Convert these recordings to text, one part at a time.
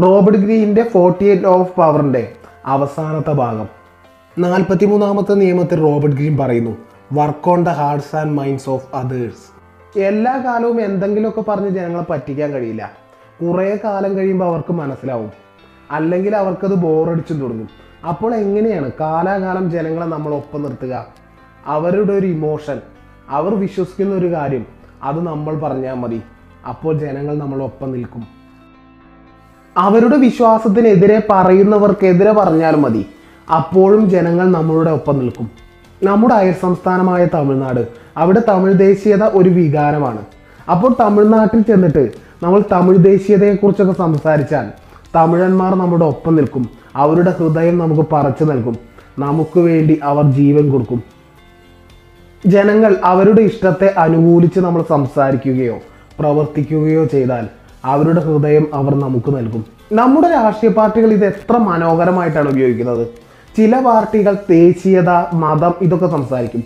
Robert ഗ്രീന്റെ forty eight of പവറിന്റെ അവസാനത്തെ ഭാഗം. നാൽപ്പത്തി മൂന്നാമത്തെ നിയമത്തിൽ റോബർട്ട് ഗ്രീൻ പറയുന്നു work on the hearts and minds of others എല്ലാ കാലവും എന്തെങ്കിലുമൊക്കെ പറഞ്ഞ് ജനങ്ങളെ പറ്റിക്കാൻ കഴിയില്ല. കുറേ കാലം കഴിയുമ്പോൾ അവർക്ക് മനസ്സിലാവും. അല്ലെങ്കിൽ അവർക്കത് ബോറടിച്ചു തുടങ്ങും. അപ്പോൾ എങ്ങനെയാണ് കാലാകാലം ജനങ്ങളെ നമ്മൾ ഒപ്പം നിർത്തുക? അവരുടെ ഒരു ഇമോഷൻ അവർ വിശ്വസിക്കുന്ന ഒരു കാര്യം അത് നമ്മൾ പറഞ്ഞാൽ മതി. അപ്പോൾ ജനങ്ങൾ നമ്മളൊപ്പം നിൽക്കും. അവരുടെ വിശ്വാസത്തിനെതിരെ പറയുന്നവർക്കെതിരെ പറഞ്ഞാലും മതി. അപ്പോഴും ജനങ്ങൾ നമ്മളുടെ ഒപ്പം നിൽക്കും. നമ്മുടെ അയൽ സംസ്ഥാനമായ തമിഴ്നാട് അവിടെ തമിഴ് ദേശീയത ഒരു വികാരമാണ്. അപ്പോൾ തമിഴ്നാട്ടിൽ ചെന്നിട്ട് നമ്മൾ തമിഴ് ദേശീയതയെക്കുറിച്ചൊക്കെ സംസാരിച്ചാൽ തമിഴന്മാർ നമ്മുടെ ഒപ്പം നിൽക്കും. അവരുടെ ഹൃദയം നമുക്ക് പറച്ചു നൽകും. നമുക്ക് വേണ്ടി അവർ ജീവൻ കൊടുക്കും. ജനങ്ങൾ അവരുടെ ഇഷ്ടത്തെ അനുകൂലിച്ച് നമ്മൾ സംസാരിക്കുകയോ പ്രവർത്തിക്കുകയോ ചെയ്താൽ അവരുടെ ഹൃദയം അവർ നമുക്ക് നൽകും. നമ്മുടെ രാഷ്ട്രീയ പാർട്ടികൾ ഇത് എത്ര മനോഹരമായിട്ടാണ് ഉപയോഗിക്കുന്നത്. ചില പാർട്ടികൾ ദേശീയത മതം ഇതൊക്കെ സംസാരിക്കും.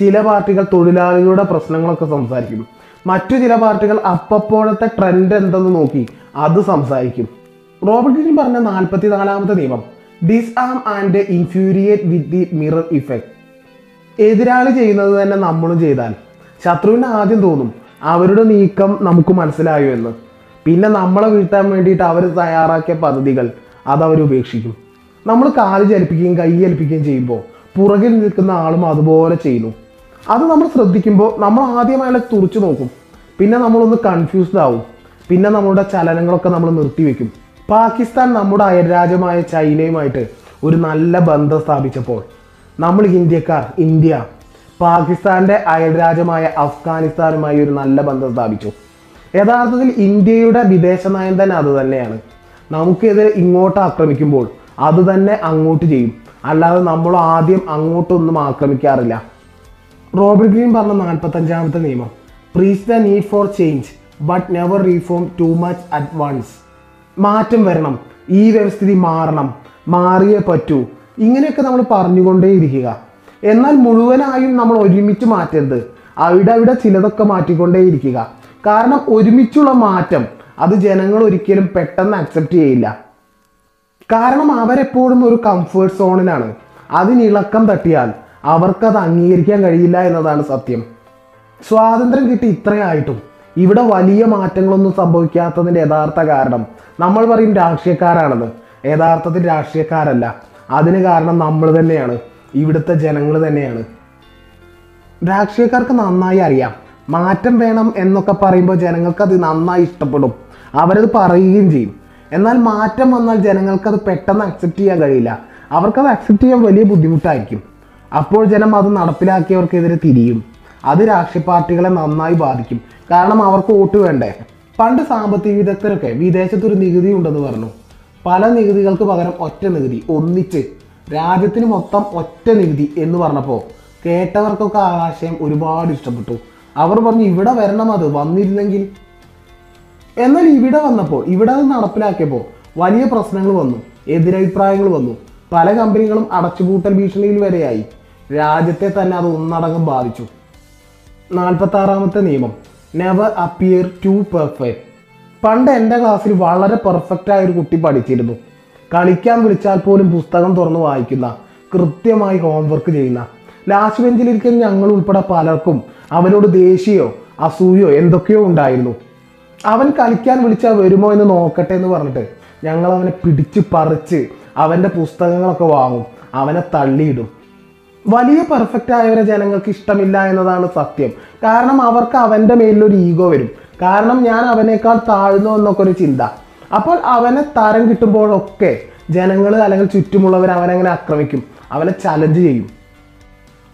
ചില പാർട്ടികൾ തൊഴിലാളികളുടെ പ്രശ്നങ്ങളൊക്കെ സംസാരിക്കും. മറ്റു ചില പാർട്ടികൾ അപ്പപ്പോഴത്തെ ട്രെൻഡ് എന്തെന്ന് നോക്കി അത് സംസാരിക്കും. റോബർട്ട് ഗ്രീൻ പറഞ്ഞ നാൽപ്പത്തി നാലാമത്തെ നിയമം disarm and infuriate with the mirror effect എതിരാളി ചെയ്യുന്നത് തന്നെ നമ്മളും ചെയ്താൽ. ശത്രുവിന് ആദ്യം തോന്നും അവരുടെ നീക്കം നമുക്ക് മനസ്സിലായോ എന്ന്. പിന്നെ നമ്മളെ വീഴ്ത്താൻ വേണ്ടിയിട്ട് അവർ തയ്യാറാക്കിയ പദ്ധതികൾ അതവർ ഉപേക്ഷിക്കും. നമ്മൾ കാൽ ചലിപ്പിക്കുകയും കൈ ചലിപ്പിക്കുകയും ചെയ്യുമ്പോൾ പുറകിൽ നിൽക്കുന്ന ആളും അതുപോലെ ചെയ്യുന്നു. അത് നമ്മൾ ശ്രദ്ധിക്കുമ്പോൾ നമ്മൾ ആദ്യം അയാളെ തുറച്ചു നോക്കും. പിന്നെ നമ്മളൊന്ന് കൺഫ്യൂസ്ഡ് ആവും. പിന്നെ നമ്മളുടെ ചലനങ്ങളൊക്കെ നമ്മൾ നിർത്തിവെക്കും. പാകിസ്ഥാൻ നമ്മുടെ അയൽരാജ്യമായ ചൈനയുമായിട്ട് ഒരു നല്ല ബന്ധം സ്ഥാപിച്ചപ്പോൾ നമ്മൾ ഇന്ത്യക്കാർ ഇന്ത്യ പാകിസ്ഥാന്റെ അയൽരാജ്യമായ അഫ്ഗാനിസ്ഥാനുമായി ഒരു നല്ല ബന്ധം സ്ഥാപിച്ചു. യഥാർത്ഥത്തിൽ ഇന്ത്യയുടെ വിദേശ നയം തന്നെ അത് തന്നെയാണ്. നമുക്കെതിരെ ഇങ്ങോട്ട് ആക്രമിക്കുമ്പോൾ അത് തന്നെ അങ്ങോട്ട് ചെയ്യും. അല്ലാതെ നമ്മൾ ആദ്യം അങ്ങോട്ടൊന്നും ആക്രമിക്കാറില്ല. റോബർട്ട് ഗ്രീൻ പറഞ്ഞ നാൽപ്പത്തഞ്ചാമത്തെ നിയമം. Preach the need for change but never reform too much at once മാറ്റം വരണം ഈ വ്യവസ്ഥിതി മാറണം മാറിയേ പറ്റൂ. ഇങ്ങനെയൊക്കെ നമ്മൾ പറഞ്ഞുകൊണ്ടേയിരിക്കുക. എന്നാൽ മുഴുവനായും നമ്മൾ ഒരുമിച്ച് മാറ്റരുത്. അവിടെ അവിടെ ചിലതൊക്കെ മാറ്റിക്കൊണ്ടേയിരിക്കുക. കാരണം ഒരുമിച്ചുള്ള മാറ്റം അത് ജനങ്ങൾ ഒരിക്കലും പെട്ടെന്ന് അക്സെപ്റ്റ് ചെയ്യില്ല. കാരണം അവരെപ്പോഴും ഒരു കംഫേർട്ട് സോണിലാണ് അതിനിളക്കം തട്ടിയാൽ അവർക്കത് അംഗീകരിക്കാൻ കഴിയില്ല എന്നതാണ് സത്യം. സ്വാതന്ത്ര്യം കിട്ടി ഇത്രയായിട്ടും ഇവിടെ വലിയ മാറ്റങ്ങളൊന്നും സംഭവിക്കാത്തതിന്റെ യഥാർത്ഥ കാരണം നമ്മൾ പറയും രാഷ്ട്രീയക്കാരാണെന്ന്. യഥാർത്ഥത്തിൽ രാഷ്ട്രീയക്കാരല്ല. അതിന് കാരണം നമ്മൾ തന്നെയാണ്. ഇവിടുത്തെ ജനങ്ങൾ തന്നെയാണ്. രാഷ്ട്രീയക്കാർക്ക് നന്നായി അറിയാം. മാറ്റം വേണം എന്നൊക്കെ പറയുമ്പോൾ ജനങ്ങൾക്ക് അത് നന്നായി ഇഷ്ടപ്പെടും. അവരത് പറയുകയും ചെയ്യും. എന്നാൽ മാറ്റം വന്നാൽ ജനങ്ങൾക്ക് അത് പെട്ടെന്ന് അക്സെപ്റ്റ് ചെയ്യാൻ കഴിയില്ല. അവർക്കത് അക്സെപ്റ്റ് ചെയ്യാൻ വലിയ ബുദ്ധിമുട്ടായിരിക്കും. അപ്പോൾ ജനം അത് നടപ്പിലാക്കിയവർക്കെതിരെ തിരിയും. അത് രാഷ്ട്രീയ പാർട്ടികളെ നന്നായി ബാധിക്കും. കാരണം അവർക്ക് വോട്ട് വേണ്ടേ? പണ്ട് സാമ്പത്തിക വിദഗ്ധരൊക്കെ വിദേശത്തൊരു നികുതി ഉണ്ടെന്ന് പറഞ്ഞു. പല നികുതികൾക്ക് പകരം ഒറ്റ നികുതി ഒന്നിച്ച്. രാജ്യത്തിന് മൊത്തം ഒറ്റ നികുതി എന്ന് പറഞ്ഞപ്പോൾ കേട്ടവർക്കൊക്കെ ആ ആശയം ഒരുപാട് ഇഷ്ടപ്പെട്ടു. അവർ പറഞ്ഞു ഇവിടെ വരണം അത് വന്നിരുന്നെങ്കിൽ. എന്നാൽ ഇവിടെ വന്നപ്പോൾ ഇവിടെ അത് നടപ്പിലാക്കിയപ്പോൾ വലിയ പ്രശ്നങ്ങൾ വന്നു എതിരഭിപ്രായങ്ങൾ വന്നു. പല കമ്പനികളും അടച്ചുപൂട്ടൽ ഭീഷണിയിൽ വരെയായി. രാജ്യത്തെ തന്നെ അത് ഒന്നടങ്കം ബാധിച്ചു. നാൽപ്പത്തി ആറാമത്തെ നിയമം നെവർ അപ്പിയർ ടു പെർഫെക്റ്റ് പണ്ട് എന്റെ ക്ലാസ്സിൽ വളരെ പെർഫെക്റ്റ് ആയ ഒരു കുട്ടി പഠിച്ചിരുന്നു. കളിക്കാൻ വിളിച്ചാൽ പോലും പുസ്തകം തുറന്ന് വായിക്കുന്ന കൃത്യമായി ഹോംവർക്ക് ചെയ്യുന്ന ലാസ്റ്റ് ബെഞ്ചിലിരിക്കുന്ന ഞങ്ങൾ ഉൾപ്പെടെ പലർക്കും അവനോട് ദേഷ്യമോ അസൂയോ എന്തൊക്കെയോ ഉണ്ടായിരുന്നു. അവൻ കളിക്കാൻ വിളിച്ചാൽ വരുമോ എന്ന് നോക്കട്ടെ എന്ന് പറഞ്ഞിട്ട് ഞങ്ങൾ അവനെ പിടിച്ച് പറിച്ച് അവന്റെ പുസ്തകങ്ങളൊക്കെ വാങ്ങും അവനെ തള്ളിയിടും. വലിയ പെർഫെക്റ്റ് ആയവരെ ജനങ്ങൾക്ക് ഇഷ്ടമില്ല എന്നതാണ് സത്യം. കാരണം അവർക്ക് അവന്റെ മേലിലൊരു ഈഗോ വരും. കാരണം ഞാൻ അവനേക്കാൾ താഴ്ന്നു എന്നൊക്കെ ഒരു ചിന്ത. അപ്പോൾ അവനെ തരം കിട്ടുമ്പോഴൊക്കെ ജനങ്ങൾ അല്ലെങ്കിൽ ചുറ്റുമുള്ളവർ അവനെങ്ങനെ ആക്രമിക്കും. അവനെ ചലഞ്ച് ചെയ്യും.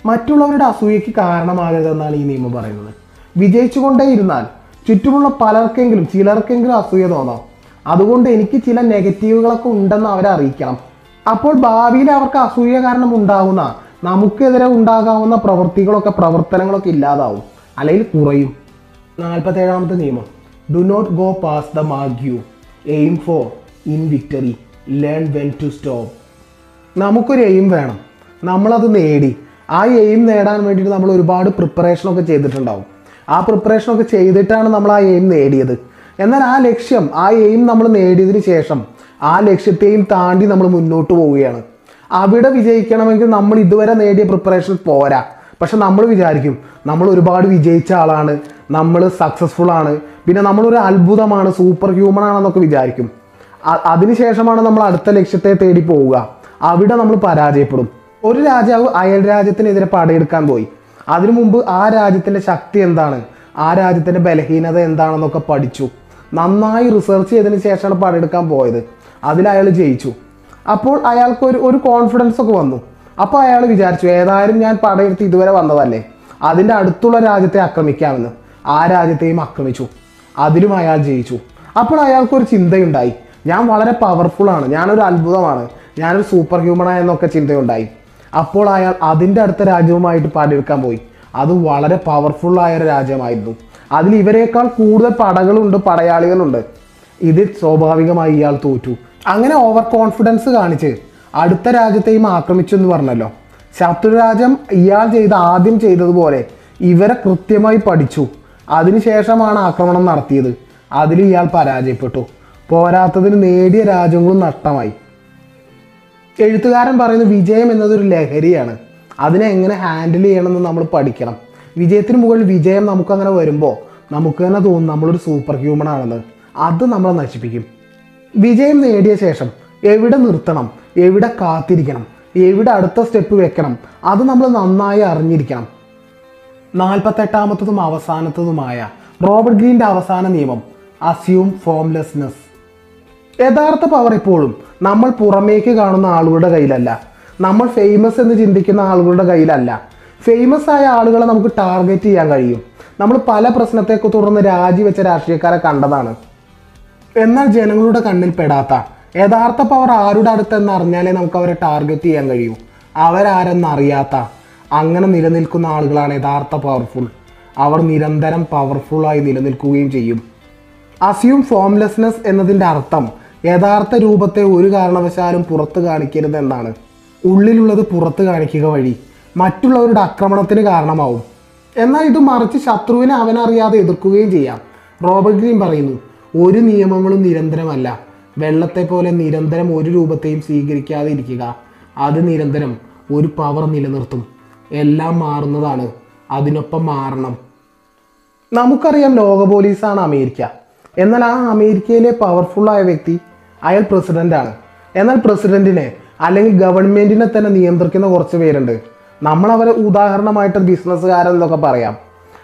മറ്റുള്ളവരുടെ അസൂയയ്ക്ക് കാരണമാകരുതെന്നാണ് ഈ നിയമം പറയുന്നത്. വിജയിച്ചുകൊണ്ടേയിരുന്നാൽ ചുറ്റുമുള്ള പലർക്കെങ്കിലും ചിലർക്കെങ്കിലും അസൂയ തോന്നാം. അതുകൊണ്ട് എനിക്ക് ചില നെഗറ്റീവുകളൊക്കെ ഉണ്ടെന്ന് അവരെ അറിയിക്കണം. അപ്പോൾ ഭാവിയിൽ അവർക്ക് അസൂയ കാരണം ഉണ്ടാകുന്ന നമുക്കെതിരെ ഉണ്ടാകാവുന്ന പ്രവൃത്തികളൊക്കെ പ്രവർത്തനങ്ങളൊക്കെ ഇല്ലാതാവും. അല്ലെങ്കിൽ കുറയും. നാൽപ്പത്തേഴാമത്തെ നിയമം. Do not go past the mark you aim for in victory learn when to stop നമുക്കൊരു എയിം വേണം. നമ്മളത് നേടി. ആ എയിം നേടാൻ വേണ്ടിയിട്ട് നമ്മൾ ഒരുപാട് പ്രിപ്പറേഷനൊക്കെ ചെയ്തിട്ടുണ്ടാവും. ആ പ്രിപ്പറേഷനൊക്കെ ചെയ്തിട്ടാണ് നമ്മൾ ആ എയിം നേടിയത്. എന്നാൽ ആ ലക്ഷ്യം ആ എയിം നമ്മൾ നേടിയതിന് ശേഷം ആ ലക്ഷ്യത്തെയും താണ്ടി നമ്മൾ മുന്നോട്ട് പോവുകയാണ്. അവിടെ വിജയിക്കണമെങ്കിൽ നമ്മൾ ഇതുവരെ നേടിയ പ്രിപ്പറേഷൻ പോരാ. പക്ഷെ നമ്മൾ വിചാരിക്കും നമ്മൾ ഒരുപാട് വിജയിച്ച ആളാണ് നമ്മൾ സക്സസ്ഫുൾ ആണ് പിന്നെ നമ്മളൊരു അത്ഭുതമാണ് സൂപ്പർ ഹ്യൂമൻ ആണെന്നൊക്കെ വിചാരിക്കും. അതിനുശേഷമാണ് നമ്മൾ അടുത്ത ലക്ഷ്യത്തെ തേടി പോവുക. അവിടെ നമ്മൾ പരാജയപ്പെടും. ഒരു രാജാവ് അയൽ രാജ്യത്തിനെതിരെ പടയെടുക്കാൻ പോയി. അതിനു മുമ്പ് ആ രാജ്യത്തിന്റെ ശക്തി എന്താണ്? ആ രാജ്യത്തിന്റെ ബലഹീനത എന്താണെന്നൊക്കെ പഠിച്ചു. നന്നായി റിസർച്ച് ചെയ്തതിന് ശേഷമാണ് പടയെടുക്കാൻ പോയത്. അതിൽ അയാൾ ജയിച്ചു. അപ്പോൾ അയാൾക്ക് ഒരു ഒരു കോൺഫിഡൻസ് ഒക്കെ വന്നു. അപ്പോൾ അയാൾ വിചാരിച്ചു ഏതായാലും ഞാൻ പടയെടുത്ത് ഇതുവരെ വന്നതല്ലേ? അതിന്റെ അടുത്തുള്ള രാജ്യത്തെ ആക്രമിക്കാമെന്ന്. ആ രാജ്യത്തെയും ആക്രമിച്ചു. അതിലും അയാൾ ജയിച്ചു. അപ്പോൾ അയാൾക്കൊരു ചിന്തയുണ്ടായി. ഞാൻ വളരെ പവർഫുൾ ആണ്. ഞാനൊരു അത്ഭുതമാണ്. ഞാനൊരു സൂപ്പർ ഹ്യൂമൺ എന്നൊക്കെ ചിന്തയുണ്ടായി. അപ്പോൾ അയാൾ അതിന്റെ അടുത്ത രാജ്യവുമായിട്ട് പടയെടുക്കാൻ പോയി. അത് വളരെ പവർഫുള്ളായ ഒരു രാജ്യമായിരുന്നു. അതിൽ ഇവരെക്കാൾ കൂടുതൽ പടകളുണ്ട് പടയാളികളുണ്ട്. ഇതിൽ സ്വാഭാവികമായി ഇയാൾ തോറ്റു. അങ്ങനെ ഓവർ കോൺഫിഡൻസ് കാണിച്ച് അടുത്ത രാജ്യത്തെയും ആക്രമിച്ചു എന്ന് പറഞ്ഞല്ലോ. ശത്രുരാജ്യം ഇയാൾ ചെയ്ത ആദ്യം ചെയ്തതുപോലെ ഇവരെ കൃത്യമായി പഠിച്ചു. അതിനുശേഷമാണ് ആക്രമണം നടത്തിയത്. അതിൽ ഇയാൾ പരാജയപ്പെട്ടു. പോരാത്തതിന് നേടിയ രാജ്യങ്ങളും നഷ്ടമായി. എഴുത്തുകാരൻ പറയുന്ന വിജയം എന്നതൊരു ലഹരിയാണ്. അതിനെ എങ്ങനെ ഹാൻഡിൽ ചെയ്യണമെന്ന് നമ്മൾ പഠിക്കണം. വിജയത്തിന് മുകളിൽ വിജയം നമുക്കങ്ങനെ വരുമ്പോൾ നമുക്ക് തന്നെ തോന്നും നമ്മളൊരു സൂപ്പർ ഹ്യൂമൻ ആണെന്ന്. അത് നമ്മളെ നശിപ്പിക്കും. വിജയം നേടിയ ശേഷം എവിടെ നിർത്തണം? എവിടെ കാത്തിരിക്കണം? എവിടെ അടുത്ത സ്റ്റെപ്പ് വെക്കണം? അത് നമ്മൾ നന്നായി അറിഞ്ഞിരിക്കണം. നാൽപ്പത്തെട്ടാമത്തതും അവസാനത്തതുമായ റോബർട്ട് ഗ്രീന്റെ അവസാന നിയമം അസ്യൂം ഫോംലെസ്നെസ് യഥാർത്ഥ പവർ ഇപ്പോഴും നമ്മൾ പുറമേക്ക് കാണുന്ന ആളുകളുടെ കയ്യിലല്ല. നമ്മൾ ഫേമസ് എന്ന് ചിന്തിക്കുന്ന ആളുകളുടെ കയ്യിലല്ല. ഫേമസ് ആയ ആളുകളെ നമുക്ക് ടാർഗറ്റ് ചെയ്യാൻ കഴിയും. നമ്മൾ പല പ്രശ്നത്തെ തുടർന്ന് രാജിവെച്ച രാഷ്ട്രീയക്കാരെ കണ്ടതാണ്. എന്നാൽ ജനങ്ങളുടെ കണ്ണിൽ പെടാത്ത യഥാർത്ഥ പവർ ആരുടെ അടുത്തെന്ന് അറിഞ്ഞാലേ നമുക്ക് അവരെ ടാർഗറ്റ് ചെയ്യാൻ കഴിയൂ. അവരാരെന്നറിയാത്ത അങ്ങനെ നിലനിൽക്കുന്ന ആളുകളാണ് യഥാർത്ഥ പവർഫുൾ അവർ നിരന്തരം പവർഫുൾ ആയി നിലനിൽക്കുകയും ചെയ്യും. അസ്യൂം ഫോംലെസ്നെസ് എന്നതിന്റെ അർത്ഥം യഥാർത്ഥ രൂപത്തെ ഒരു കാരണവശാലും പുറത്ത് കാണിക്കരുത് എന്നാണ്. ഉള്ളിലുള്ളത് പുറത്ത് കാണിക്കുക വഴി മറ്റുള്ളവരുടെ ആക്രമണത്തിന് കാരണമാവും. എന്നാൽ ഇത് മറിച്ച് ശത്രുവിനെ അവനറിയാതെ എതിർക്കുകയും ചെയ്യാം. റോബർട്ട് ഗ്രീൻ പറയുന്നു ഒരു നിയമങ്ങളും നിരന്തരമല്ല. വെള്ളത്തെ പോലെ നിരന്തരം ഒരു രൂപത്തെയും സ്വീകരിക്കാതെ ഇരിക്കുക അത് നിരന്തരം ഒരു പവർ നിലനിർത്തും. എല്ലാം മാറുന്നതാണ്. അതിനൊപ്പം മാറണം. നമുക്കറിയാം ലോക പോലീസാണ് അമേരിക്ക. എന്നാൽ ആ അമേരിക്കയിലെ പവർഫുള്ളായ വ്യക്തി അയാൾ പ്രസിഡന്റാണ് എന്നാൽ പ്രസിഡന്റിനെ അല്ലെങ്കിൽ ഗവൺമെന്റിനെ തന്നെ നിയന്ത്രിക്കുന്ന കുറച്ച് പേരുണ്ട്. നമ്മൾ അവരെ ഉദാഹരണമായിട്ട് ബിസിനസ്സുകാരൻ എന്നൊക്കെ പറയാം.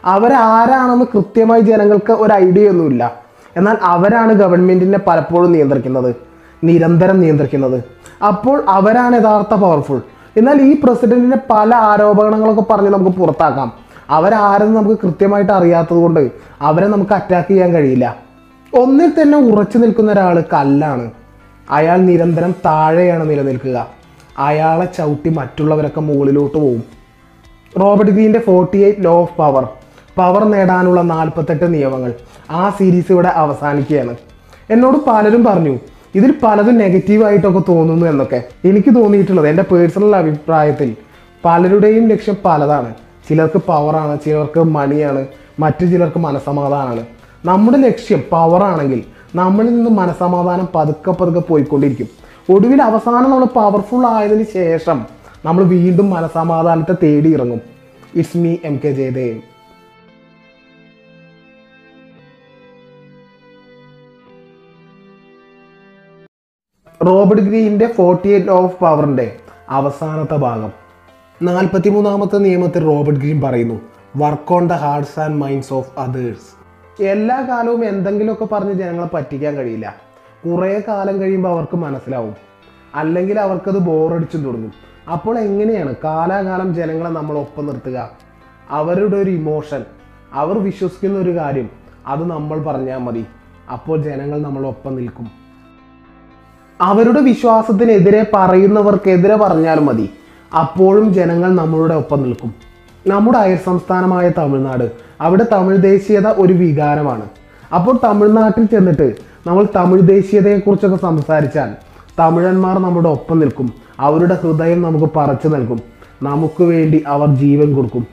അവരാരാണെന്ന് കൃത്യമായി ജനങ്ങൾക്ക് ഒരു ഐഡിയ ഒന്നുമില്ല. എന്നാൽ അവരാണ് ഗവൺമെന്റിനെ പലപ്പോഴും നിയന്ത്രിക്കുന്നത്. നിരന്തരം നിയന്ത്രിക്കുന്നത്. അപ്പോൾ അവരാണ് യഥാർത്ഥ പവർഫുൾ എന്നാൽ ഈ പ്രസിഡന്റിനെ പല ആരോപണങ്ങളൊക്കെ പറഞ്ഞ് നമുക്ക് പുറത്താക്കാം. അവരാരെന്ന് നമുക്ക് കൃത്യമായിട്ട് അറിയാത്തത് കൊണ്ട് അവരെ നമുക്ക് അറ്റാക്ക് ചെയ്യാൻ കഴിയില്ല. ഒന്നിൽ തന്നെ ഉറച്ചു നിൽക്കുന്ന ഒരാൾ കല്ലാണ്. അയാൾ നിരന്തരം താഴെയാണ് നിലനിൽക്കുക. അയാളെ ചവിട്ടി മറ്റുള്ളവരൊക്കെ മുകളിലോട്ട് പോകും Robert ഗ്രീന്റെ forty eight law of power power നേടാനുള്ള നാൽപ്പത്തെട്ട് നിയമങ്ങൾ. ആ സീരീസ് ഇവിടെ അവസാനിക്കുകയാണ്. എന്നോട് പലരും പറഞ്ഞു ഇതിൽ പലതും നെഗറ്റീവായിട്ടൊക്കെ തോന്നുന്നു എന്നൊക്കെ. എനിക്ക് തോന്നിയിട്ടുള്ളത് എന്റെ പേഴ്സണൽ അഭിപ്രായത്തിൽ പലരുടെയും ലക്ഷ്യം പലതാണ്. ചിലർക്ക് പവറാണ് ചിലർക്ക് മണിയാണ് മറ്റു ചിലർക്ക് മനസമാധാനമാണ് നമ്മുടെ ലക്ഷ്യം പവറാണെങ്കിൽ നമ്മളിൽ നിന്ന് മനസമാധാനം പതുക്കെ പതുക്കെ പോയിക്കൊണ്ടിരിക്കും. ഒടുവിൽ അവസാനം നമ്മൾ പവർഫുൾ ആയതിനു ശേഷം നമ്മൾ വീണ്ടും മനസമാധാനത്തെ തേടി ഇറങ്ങും. It's me M K Jayadev Robert ഗ്രീന്റെ forty eight of പവറിന്റെ അവസാനത്തെ ഭാഗം. നാൽപ്പത്തി മൂന്നാമത്തെ നിയമത്തിൽ റോബർട്ട് ഗ്രീൻ പറയുന്നു work on the hearts and minds of others എല്ലാ കാലവും എന്തെങ്കിലുമൊക്കെ പറഞ്ഞ് ജനങ്ങളെ പറ്റിക്കാൻ കഴിയില്ല. കുറേ കാലം കഴിയുമ്പോൾ അവർക്ക് മനസ്സിലാവും. അല്ലെങ്കിൽ അവർക്കത് ബോറടിച്ചു തുടങ്ങും. അപ്പോൾ എങ്ങനെയാണ് കാലാകാലം ജനങ്ങളെ നമ്മൾ ഒപ്പം നിർത്തുക? അവരുടെ ഒരു ഇമോഷൻ അവർ വിശ്വസിക്കുന്ന ഒരു കാര്യം അത് നമ്മൾ പറഞ്ഞാൽ മതി. അപ്പോൾ ജനങ്ങൾ നമ്മളൊപ്പം നിൽക്കും. അവരുടെ വിശ്വാസത്തിനെതിരെ പറയുന്നവർക്കെതിരെ പറഞ്ഞാൽ മതി. അപ്പോഴും ജനങ്ങൾ നമ്മളുടെ ഒപ്പം നിൽക്കും. നമ്മുടെ അയൽ സംസ്ഥാനമായ തമിഴ്നാട്. അവിടെ തമിഴ് ദേശീയത ഒരു വികാരമാണ്. അപ്പോൾ തമിഴ്നാട്ടിൽ ചെന്നിട്ട് നമ്മൾ തമിഴ് ദേശീയതയെക്കുറിച്ചൊക്കെ സംസാരിച്ചാൽ തമിഴന്മാർ നമ്മുടെ ഒപ്പം നിൽക്കും. അവരുടെ ഹൃദയം നമുക്ക് പറച്ചു നൽകും. നമുക്ക് വേണ്ടി അവർ ജീവൻ കൊടുക്കും.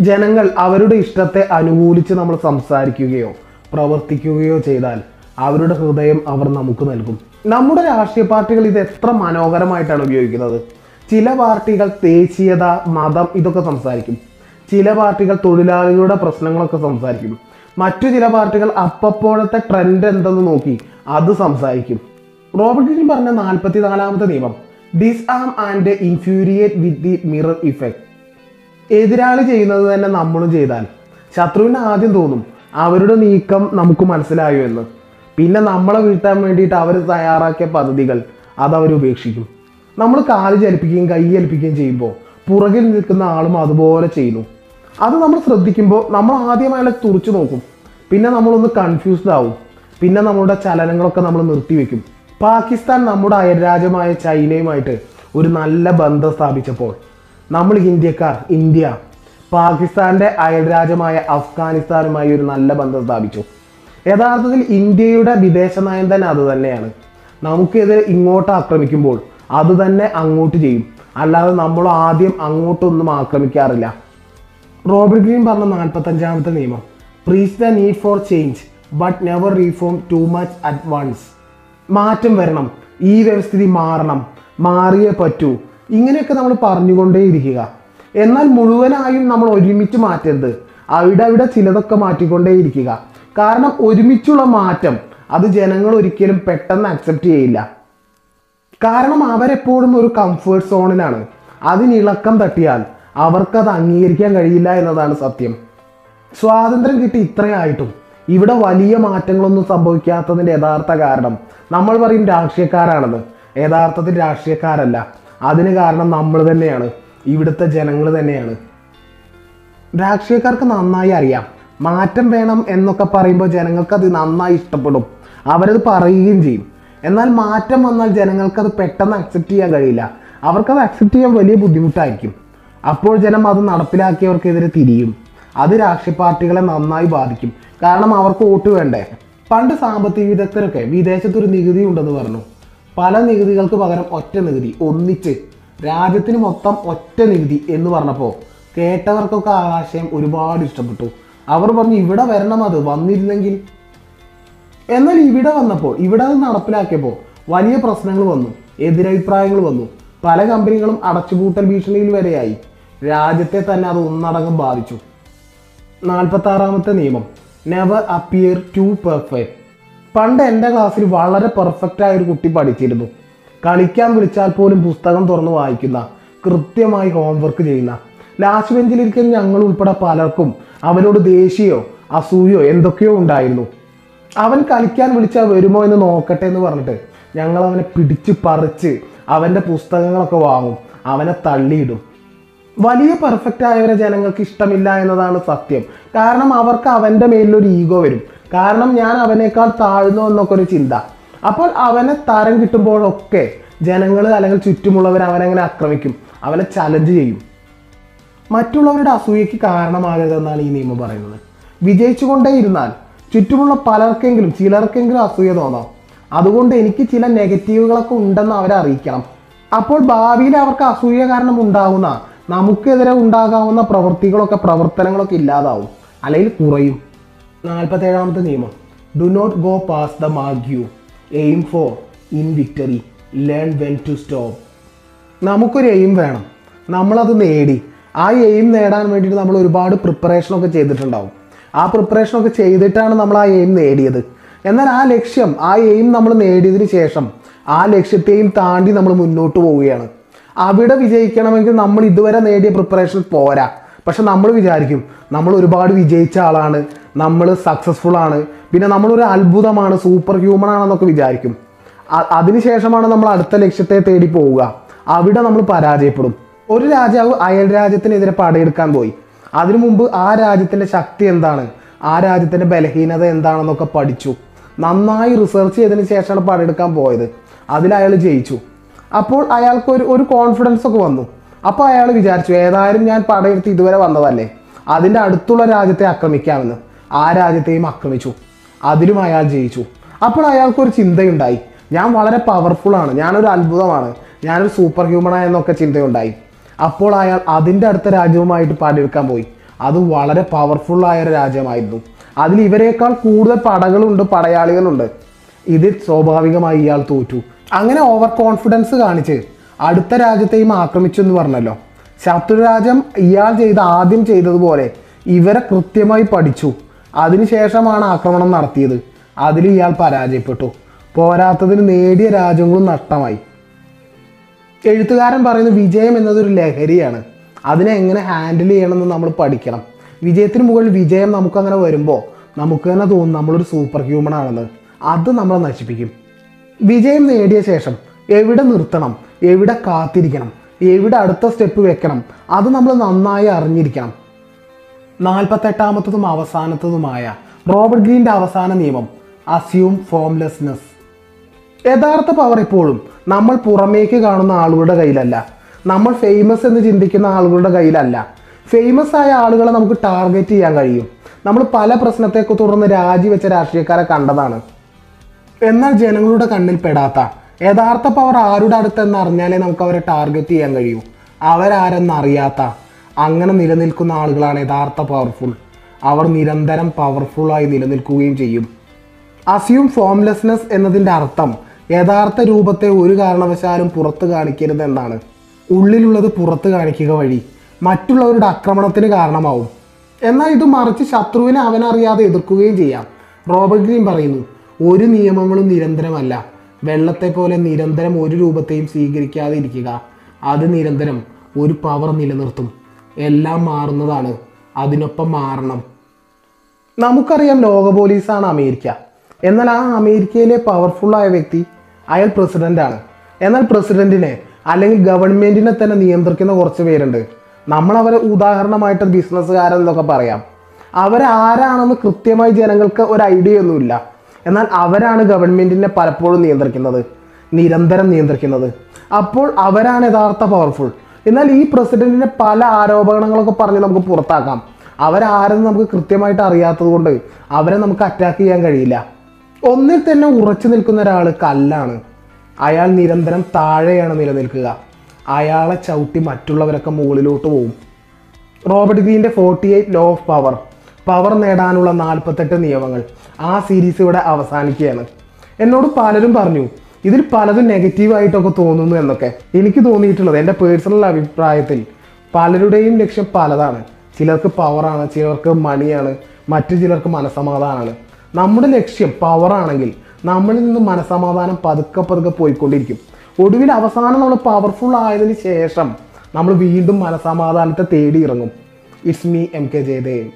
ജനങ്ങൾ അവരുടെ ഇഷ്ടത്തെ അനുകൂലിച്ച് നമ്മൾ സംസാരിക്കുകയോ പ്രവർത്തിക്കുകയോ ചെയ്താൽ അവരുടെ ഹൃദയം അവർ നമുക്ക് നൽകും. നമ്മുടെ രാഷ്ട്രീയ പാർട്ടികൾ ഇത് എത്ര മനോഹരമായിട്ടാണ് ഉപയോഗിക്കുന്നത്. ചില പാർട്ടികൾ ദേശീയത മതം ഇതൊക്കെ സംസാരിക്കും. ചില പാർട്ടികൾ തൊഴിലാളികളുടെ പ്രശ്നങ്ങളൊക്കെ സംസാരിക്കും. മറ്റു ചില പാർട്ടികൾ അപ്പപ്പോഴത്തെ ട്രെൻഡ് എന്തെന്ന് നോക്കി അത് സംസാരിക്കും. റോബർട്ട് ഗ്രീൻ പറഞ്ഞ നാൽപ്പത്തി നാലാമത്തെ നിയമം disarm and infuriate with the mirror effect എതിരാളി ചെയ്യുന്നത് തന്നെ നമ്മളും ചെയ്താൽ. ശത്രുവിന് ആദ്യം തോന്നും അവരുടെ നീക്കം നമുക്ക് മനസ്സിലായോ എന്ന്. പിന്നെ നമ്മളെ വീഴ്ത്താൻ വേണ്ടിയിട്ട് അവർ തയ്യാറാക്കിയ പദ്ധതികൾ അതവർ ഉപേക്ഷിക്കും. നമ്മൾ കാൽ ചലിപ്പിക്കുകയും കൈ ചലിപ്പിക്കുകയും ചെയ്യുമ്പോൾ പുറകിൽ നിൽക്കുന്ന ആളും അതുപോലെ ചെയ്യുന്നു. അത് നമ്മൾ ശ്രദ്ധിക്കുമ്പോൾ നമ്മൾ ആദ്യം അയാളെ തുറച്ചു നോക്കും. പിന്നെ നമ്മളൊന്ന് കൺഫ്യൂസ്ഡ് ആവും. പിന്നെ നമ്മളുടെ ചലനങ്ങളൊക്കെ നമ്മൾ നിർത്തിവെക്കും പാകിസ്ഥാൻ നമ്മുടെ അയൽരാജ്യമായ ചൈനയുമായിട്ട് ഒരു നല്ല ബന്ധം സ്ഥാപിച്ചപ്പോൾ നമ്മൾ ഇന്ത്യക്കാർ ഇന്ത്യ പാകിസ്ഥാന്റെ അയൽരാജ്യമായ അഫ്ഗാനിസ്ഥാനുമായി ഒരു നല്ല ബന്ധം സ്ഥാപിച്ചു. യഥാർത്ഥത്തിൽ ഇന്ത്യയുടെ വിദേശ നയം തന്നെ അത് തന്നെയാണ്. നമുക്കെതിരെ ഇങ്ങോട്ട് ആക്രമിക്കുമ്പോൾ അത് തന്നെ അങ്ങോട്ട് ചെയ്യും. അല്ലാതെ നമ്മൾ ആദ്യം അങ്ങോട്ടൊന്നും ആക്രമിക്കാറില്ല. റോബർട്ട് ഗ്രീൻ പറഞ്ഞ നാൽപ്പത്തഞ്ചാമത്തെ നിയമം. Preach the need for change but never reform too much at once മാറ്റം വരണം ഈ വ്യവസ്ഥിതി മാറണം മാറിയേ പറ്റൂ. ഇങ്ങനെയൊക്കെ നമ്മൾ പറഞ്ഞുകൊണ്ടേയിരിക്കുക. എന്നാൽ മുഴുവനായും നമ്മൾ ഒരുമിച്ച് മാറ്റരുത്. അവിടെ അവിടെ ചിലതൊക്കെ മാറ്റിക്കൊണ്ടേയിരിക്കുക. കാരണം ഒരുമിച്ചുള്ള മാറ്റം അത് ജനങ്ങൾ ഒരിക്കലും പെട്ടെന്ന് അക്സെപ്റ്റ് ചെയ്യില്ല. കാരണം അവരെപ്പോഴും ഒരു കംഫേർട്ട് സോണിലാണ് അതിനിളക്കം തട്ടിയാൽ അവർക്കത് അംഗീകരിക്കാൻ കഴിയില്ല എന്നതാണ് സത്യം. സ്വാതന്ത്ര്യം കിട്ടി ഇത്രയായിട്ടും ഇവിടെ വലിയ മാറ്റങ്ങളൊന്നും സംഭവിക്കാത്തതിന്റെ യഥാർത്ഥ കാരണം നമ്മൾ പറയും രാഷ്ട്രീയക്കാരാണത് യഥാർത്ഥത്തിൽ രാഷ്ട്രീയക്കാരല്ല. അതിന് കാരണം നമ്മൾ തന്നെയാണ്. ഇവിടുത്തെ ജനങ്ങൾ തന്നെയാണ്. രാഷ്ട്രീയക്കാർക്ക് നന്നായി അറിയാം. മാറ്റം വേണം എന്നൊക്കെ പറയുമ്പോൾ ജനങ്ങൾക്ക് അത് നന്നായി ഇഷ്ടപ്പെടും. അവരത് പറയുകയും ചെയ്യും. എന്നാൽ മാറ്റം വന്നാൽ ജനങ്ങൾക്ക് അത് പെട്ടെന്ന് അക്സെപ്റ്റ് ചെയ്യാൻ കഴിയില്ല. അവർക്കത് അക്സെപ്റ്റ് ചെയ്യാൻ വലിയ ബുദ്ധിമുട്ടായിരിക്കും. അപ്പോൾ ജനം അത് നടപ്പിലാക്കിയവർക്കെതിരെ തിരിയും. അത് രാഷ്ട്രീയ പാർട്ടികളെ നന്നായി ബാധിക്കും. കാരണം അവർക്ക് വോട്ട് വേണ്ടേ? പണ്ട് സാമ്പത്തിക വിദഗ്ധരൊക്കെ വിദേശത്തൊരു നികുതി ഉണ്ടെന്ന് പറഞ്ഞു. പല നികുതികൾക്ക് പകരം ഒറ്റ നികുതി ഒന്നിച്ച്. രാജ്യത്തിന് മൊത്തം ഒറ്റ നികുതി എന്ന് പറഞ്ഞപ്പോൾ കേട്ടവർക്കൊക്കെ ആ ആശയം ഒരുപാട് ഇഷ്ടപ്പെട്ടു. അവർ പറഞ്ഞു ഇവിടെ വരണം അത് വന്നിരുന്നെങ്കിൽ എന്നാൽ ഇവിടെ വന്നപ്പോൾ ഇവിടെ അത് നടപ്പിലാക്കിയപ്പോൾ വലിയ പ്രശ്നങ്ങൾ വന്നു എതിരഭിപ്രായങ്ങൾ വന്നു. പല കമ്പനികളും അടച്ചുപൂട്ടൽ ഭീഷണിയിൽ വരെയായി. രാജ്യത്തെ തന്നെ അത് ഒന്നടങ്കം ബാധിച്ചു. നാൽപ്പത്തി ആറാമത്തെ നിയമം നെവർ അപ്പിയർ ടു പെർഫെക്റ്റ് പണ്ട് എന്റെ ക്ലാസ്സിൽ വളരെ പെർഫെക്റ്റ് ആയ ഒരു കുട്ടി പഠിച്ചിരുന്നു. കളിക്കാൻ വിളിച്ചാൽ പോലും പുസ്തകം തുറന്ന് വായിക്കുന്ന കൃത്യമായി ഹോംവർക്ക് ചെയ്യുന്ന. ലാസ്റ്റ് ബെഞ്ചിലിരിക്കുന്ന ഞങ്ങൾ ഉൾപ്പെടെ പലർക്കും അവനോട് ദേഷ്യമോ അസൂയോ എന്തൊക്കെയോ ഉണ്ടായിരുന്നു. അവൻ കളിക്കാൻ വിളിച്ചാൽ വരുമോ എന്ന് നോക്കട്ടെ എന്ന് പറഞ്ഞിട്ട് ഞങ്ങൾ അവനെ പിടിച്ച് പറിച്ച് അവന്റെ പുസ്തകങ്ങളൊക്കെ വാങ്ങും. അവനെ തള്ളിയിടും. വലിയ പെർഫെക്റ്റ് ആയവരെ ജനങ്ങൾക്ക് ഇഷ്ടമില്ല എന്നതാണ് സത്യം. കാരണം അവർക്ക് അവന്റെ മേലിലൊരു ഈഗോ വരും. കാരണം ഞാൻ അവനേക്കാൾ താഴ്ന്നു എന്നൊക്കെ ഒരു ചിന്ത. അപ്പോൾ അവനെ തരം കിട്ടുമ്പോഴൊക്കെ ജനങ്ങൾ അല്ലെങ്കിൽ ചുറ്റുമുള്ളവർ അവനങ്ങനെ ആക്രമിക്കും. അവനെ ചലഞ്ച് ചെയ്യും. മറ്റുള്ളവരുടെ അസൂയയ്ക്ക് കാരണമാകരുതെന്നാണ് ഈ നിയമം പറയുന്നത്. വിജയിച്ചുകൊണ്ടേയിരുന്നാൽ ചുറ്റുമുള്ള പലർക്കെങ്കിലും ചിലർക്കെങ്കിലും അസൂയ തോന്നാം. അതുകൊണ്ട് എനിക്ക് ചില നെഗറ്റീവുകളൊക്കെ ഉണ്ടെന്ന് അവരെ അറിയിക്കണം. അപ്പോൾ ഭാവിയിൽ അവർക്ക് അസൂയ കാരണം ഉണ്ടാകുന്ന നമുക്കെതിരെ ഉണ്ടാകാവുന്ന പ്രവൃത്തികളൊക്കെ പ്രവർത്തനങ്ങളൊക്കെ ഇല്ലാതാവും. അല്ലെങ്കിൽ കുറയും. നാൽപ്പത്തേഴാമത്തെ നിയമം. Do not go past the mark you aim for in victory learn when to stop നമുക്കൊരു എയിം വേണം. നമ്മളത് നേടി. ആ എയിം നേടാൻ വേണ്ടിയിട്ട് നമ്മൾ ഒരുപാട് പ്രിപ്പറേഷനൊക്കെ ചെയ്തിട്ടുണ്ടാവും. ആ പ്രിപ്പറേഷനൊക്കെ ചെയ്തിട്ടാണ് നമ്മൾ ആ എയിം നേടിയത്. എന്നാൽ ആ ലക്ഷ്യം ആ എയിം നമ്മൾ നേടിയതിന് ശേഷം ആ ലക്ഷ്യത്തെയും താണ്ടി നമ്മൾ മുന്നോട്ട് പോവുകയാണ്. അവിടെ വിജയിക്കണമെങ്കിൽ നമ്മൾ ഇതുവരെ നേടിയ പ്രിപ്പറേഷൻ പോരാ. പക്ഷെ നമ്മൾ വിചാരിക്കും നമ്മൾ ഒരുപാട് വിജയിച്ച ആളാണ് നമ്മൾ സക്സസ്ഫുൾ ആണ് പിന്നെ നമ്മളൊരു അത്ഭുതമാണ് സൂപ്പർ ഹ്യൂമൻ ആണെന്നൊക്കെ വിചാരിക്കും. അതിനുശേഷമാണ് നമ്മൾ അടുത്ത ലക്ഷ്യത്തെ തേടി പോവുക. അവിടെ നമ്മൾ പരാജയപ്പെടും. ഒരു രാജാവ് അയൽ രാജ്യത്തിനെതിരെ പടയെടുക്കാൻ പോയി. അതിനു മുമ്പ് ആ രാജ്യത്തിന്റെ ശക്തി എന്താണ്? ആ രാജ്യത്തിന്റെ ബലഹീനത എന്താണെന്നൊക്കെ പഠിച്ചു. നന്നായി റിസർച്ച് ചെയ്തതിന് ശേഷമാണ് പണിയെടുക്കാൻ പോയത്. അതിൽ അയാൾ ജയിച്ചു. അപ്പോൾ അയാൾക്ക് ഒരു ഒരു കോൺഫിഡൻസ് ഒക്കെ വന്നു. അപ്പോൾ അയാൾ വിചാരിച്ചു ഏതായാലും ഞാൻ പടയെടുത്ത് ഇതുവരെ വന്നതല്ലേ? അതിന്റെ അടുത്തുള്ള രാജ്യത്തെ ആക്രമിക്കാമെന്ന്. ആ രാജ്യത്തെയും ആക്രമിച്ചു. അതിലും അയാൾ ജയിച്ചു. അപ്പോൾ അയാൾക്കൊരു ചിന്തയുണ്ടായി. ഞാൻ വളരെ പവർഫുൾ ആണ്. ഞാനൊരു അത്ഭുതമാണ്. ഞാനൊരു സൂപ്പർ ഹ്യൂമണായ എന്നൊക്കെ ചിന്തയുണ്ടായി. അപ്പോൾ അയാൾ അതിന്റെ അടുത്ത രാജ്യവുമായിട്ട് പാടിയെടുക്കാൻ പോയി. അത് വളരെ പവർഫുള്ളായ ഒരു രാജ്യമായിരുന്നു. അതിൽ ഇവരെക്കാൾ കൂടുതൽ പടകളുണ്ട് പടയാളികളുണ്ട്. ഇത് സ്വാഭാവികമായി ഇയാൾ തോറ്റു. അങ്ങനെ ഓവർ കോൺഫിഡൻസ് കാണിച്ച് അടുത്ത രാജ്യത്തെയും ആക്രമിച്ചു എന്ന് പറഞ്ഞല്ലോ. ശത്രുരാജ്യം ഇയാൾ ചെയ്ത ആദ്യം ചെയ്തതുപോലെ ഇവരെ കൃത്യമായി പഠിച്ചു. അതിനുശേഷമാണ് ആക്രമണം നടത്തിയത്. അതിൽ ഇയാൾ പരാജയപ്പെട്ടു. പോരാത്തതിന് നേടിയ രാജ്യങ്ങളും നഷ്ടമായി. എഴുത്തുകാരൻ പറയുന്ന വിജയം എന്നതൊരു ലഹരിയാണ്. അതിനെ എങ്ങനെ ഹാൻഡിൽ ചെയ്യണമെന്ന് നമ്മൾ പഠിക്കണം. വിജയത്തിന് മുകളിൽ വിജയം നമുക്കങ്ങനെ വരുമ്പോൾ നമുക്ക് തന്നെ തോന്നും നമ്മളൊരു സൂപ്പർ ഹ്യൂമൻ ആണെന്ന്. അത് നമ്മളെ നശിപ്പിക്കും. വിജയം നേടിയ ശേഷം എവിടെ നിർത്തണം? എവിടെ കാത്തിരിക്കണം? എവിടെ അടുത്ത സ്റ്റെപ്പ് വെക്കണം? അത് നമ്മൾ നന്നായി അറിഞ്ഞിരിക്കണം. നാൽപ്പത്തെട്ടാമത്തതും അവസാനത്തതുമായ റോബർട്ട് ഗ്രീന്റെ അവസാന നിയമം അസ്യൂം ഫോംലെസ്നെസ് യഥാർത്ഥ പവർ എപ്പോഴും നമ്മൾ പുറമേക്ക് കാണുന്ന ആളുകളുടെ കയ്യിലല്ല. നമ്മൾ ഫേമസ് എന്ന് ചിന്തിക്കുന്ന ആളുകളുടെ കയ്യിലല്ല. ഫേമസ് ആയ ആളുകളെ നമുക്ക് ടാർഗറ്റ് ചെയ്യാൻ കഴിയും. നമ്മൾ പല പ്രശ്നത്തെ തുടർന്ന് രാജിവെച്ച രാഷ്ട്രീയക്കാരെ കണ്ടതാണ്. എന്നാൽ ജനങ്ങളുടെ കണ്ണിൽ പെടാത്ത യഥാർത്ഥ പവർ ആരുടെ അടുത്തെന്ന് അറിഞ്ഞാലേ നമുക്ക് അവരെ ടാർഗറ്റ് ചെയ്യാൻ കഴിയൂ. അവരാരെന്നറിയാത്ത അങ്ങനെ നിലനിൽക്കുന്ന ആളുകളാണ് യഥാർത്ഥ പവർഫുൾ അവർ നിരന്തരം പവർഫുൾ ആയി നിലനിൽക്കുകയും ചെയ്യും. അസ്യൂം ഫോംലെസ്നെസ് എന്നതിന്റെ അർത്ഥം യഥാർത്ഥ രൂപത്തെ ഒരു കാരണവശാലും പുറത്ത് കാണിക്കരുത് എന്നാണ്. ഉള്ളിലുള്ളത് പുറത്ത് കാണിക്കുക വഴി മറ്റുള്ളവരുടെ ആക്രമണത്തിന് കാരണമാവും. എന്നാൽ ഇത് മറിച്ച് ശത്രുവിനെ അവനറിയാതെ എതിർക്കുകയും ചെയ്യാം. റോബർട്ട് ഗ്രീൻ പറയുന്നു ഒരു നിയമങ്ങളും നിരന്തരമല്ല. വെള്ളത്തെ പോലെ നിരന്തരം ഒരു രൂപത്തെയും സ്വീകരിക്കാതെ ഇരിക്കുക അത് നിരന്തരം ഒരു പവർ നിലനിർത്തും. എല്ലാം മാറുന്നതാണ്. അതിനൊപ്പം മാറണം. നമുക്കറിയാം ലോക പോലീസാണ് അമേരിക്ക. എന്നാൽ ആ അമേരിക്കയിലെ പവർഫുള്ളായ വ്യക്തി അയാൾ പ്രസിഡന്റാണ് എന്നാൽ പ്രസിഡന്റിനെ അല്ലെങ്കിൽ ഗവൺമെന്റിനെ തന്നെ നിയന്ത്രിക്കുന്ന കുറച്ച് പേരുണ്ട്. നമ്മൾ അവരെ ഉദാഹരണമായിട്ട് ബിസിനസ്സുകാരെന്നൊക്കെ പറയാം. അവരാരാണെന്ന് കൃത്യമായി ജനങ്ങൾക്ക് ഒരു ഐഡിയ ഒന്നുമില്ല. എന്നാൽ അവരാണ് ഗവൺമെന്റിനെ പലപ്പോഴും നിയന്ത്രിക്കുന്നത്. നിരന്തരം നിയന്ത്രിക്കുന്നത്. അപ്പോൾ അവരാണ് യഥാർത്ഥ പവർഫുൾ എന്നാൽ ഈ പ്രസിഡന്റിനെ പല ആരോപണങ്ങളൊക്കെ പറഞ്ഞ് നമുക്ക് പുറത്താക്കാം. അവരാരെന്ന് നമുക്ക് കൃത്യമായിട്ട് അറിയാത്തത് കൊണ്ട് അവരെ നമുക്ക് അറ്റാക്ക് ചെയ്യാൻ കഴിയില്ല. ഒന്നിൽ തന്നെ ഉറച്ചു നിൽക്കുന്ന ഒരാൾ കല്ലാണ്. അയാൾ നിരന്തരം താഴെയാണ് നിലനിൽക്കുക. അയാളെ ചവിട്ടി മറ്റുള്ളവരൊക്കെ മുകളിലോട്ട് പോകും Robert ഗ്രീന്റെ forty eight law of power power നേടാനുള്ള നാൽപ്പത്തെട്ട് നിയമങ്ങൾ. ആ സീരീസ് ഇവിടെ അവസാനിക്കുകയാണ്. എന്നോട് പലരും പറഞ്ഞു ഇതിൽ പലതും നെഗറ്റീവായിട്ടൊക്കെ തോന്നുന്നു എന്നൊക്കെ. എനിക്ക് തോന്നിയിട്ടുള്ളത് എന്റെ പേഴ്സണൽ അഭിപ്രായത്തിൽ പലരുടെയും ലക്ഷ്യം പലതാണ്. ചിലർക്ക് പവറാണ് ചിലർക്ക് മണിയാണ് മറ്റു ചിലർക്ക് മനസമാധാനമാണ് നമ്മുടെ ലക്ഷ്യം പവറാണെങ്കിൽ നമ്മളിൽ നിന്ന് മനസമാധാനം പതുക്കെ പതുക്കെ പോയിക്കൊണ്ടിരിക്കും. ഒടുവിൽ അവസാനം നമ്മൾ പവർഫുൾ ആയതിനു ശേഷം നമ്മൾ വീണ്ടും മനസമാധാനത്തെ തേടി ഇറങ്ങും it's me M K Jayadev